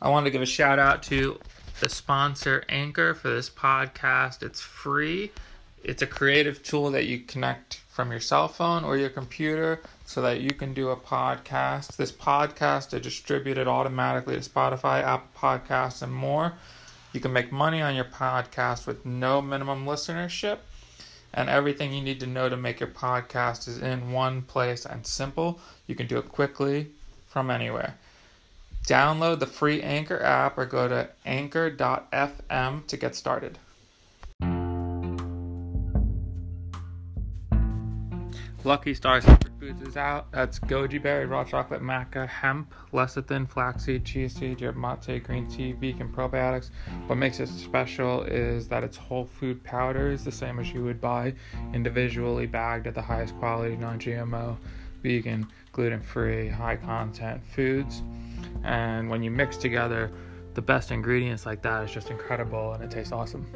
I want to give a shout out to the sponsor Anchor for this podcast. It's free. It's a creative tool that you connect from your cell phone or your computer so that you can do a podcast. This podcast is distributed automatically to Spotify, Apple Podcasts, and more. You can make money on your podcast with no minimum listenership. And everything you need to know to make your podcast is in one place and simple. You can do it quickly from anywhere. Download the free Anchor app or go to anchor.fm to get started. Lucky Star Superfoods is out. That's goji berry, raw chocolate, maca, hemp, lecithin, flaxseed, chia seed, yerba mate, green tea, vegan probiotics. What makes it special is that it's whole food powders, the same as you would buy individually bagged at the highest quality, non GMO, vegan, gluten free, high content foods. And when you mix together the best ingredients like that, it's just incredible and it tastes awesome.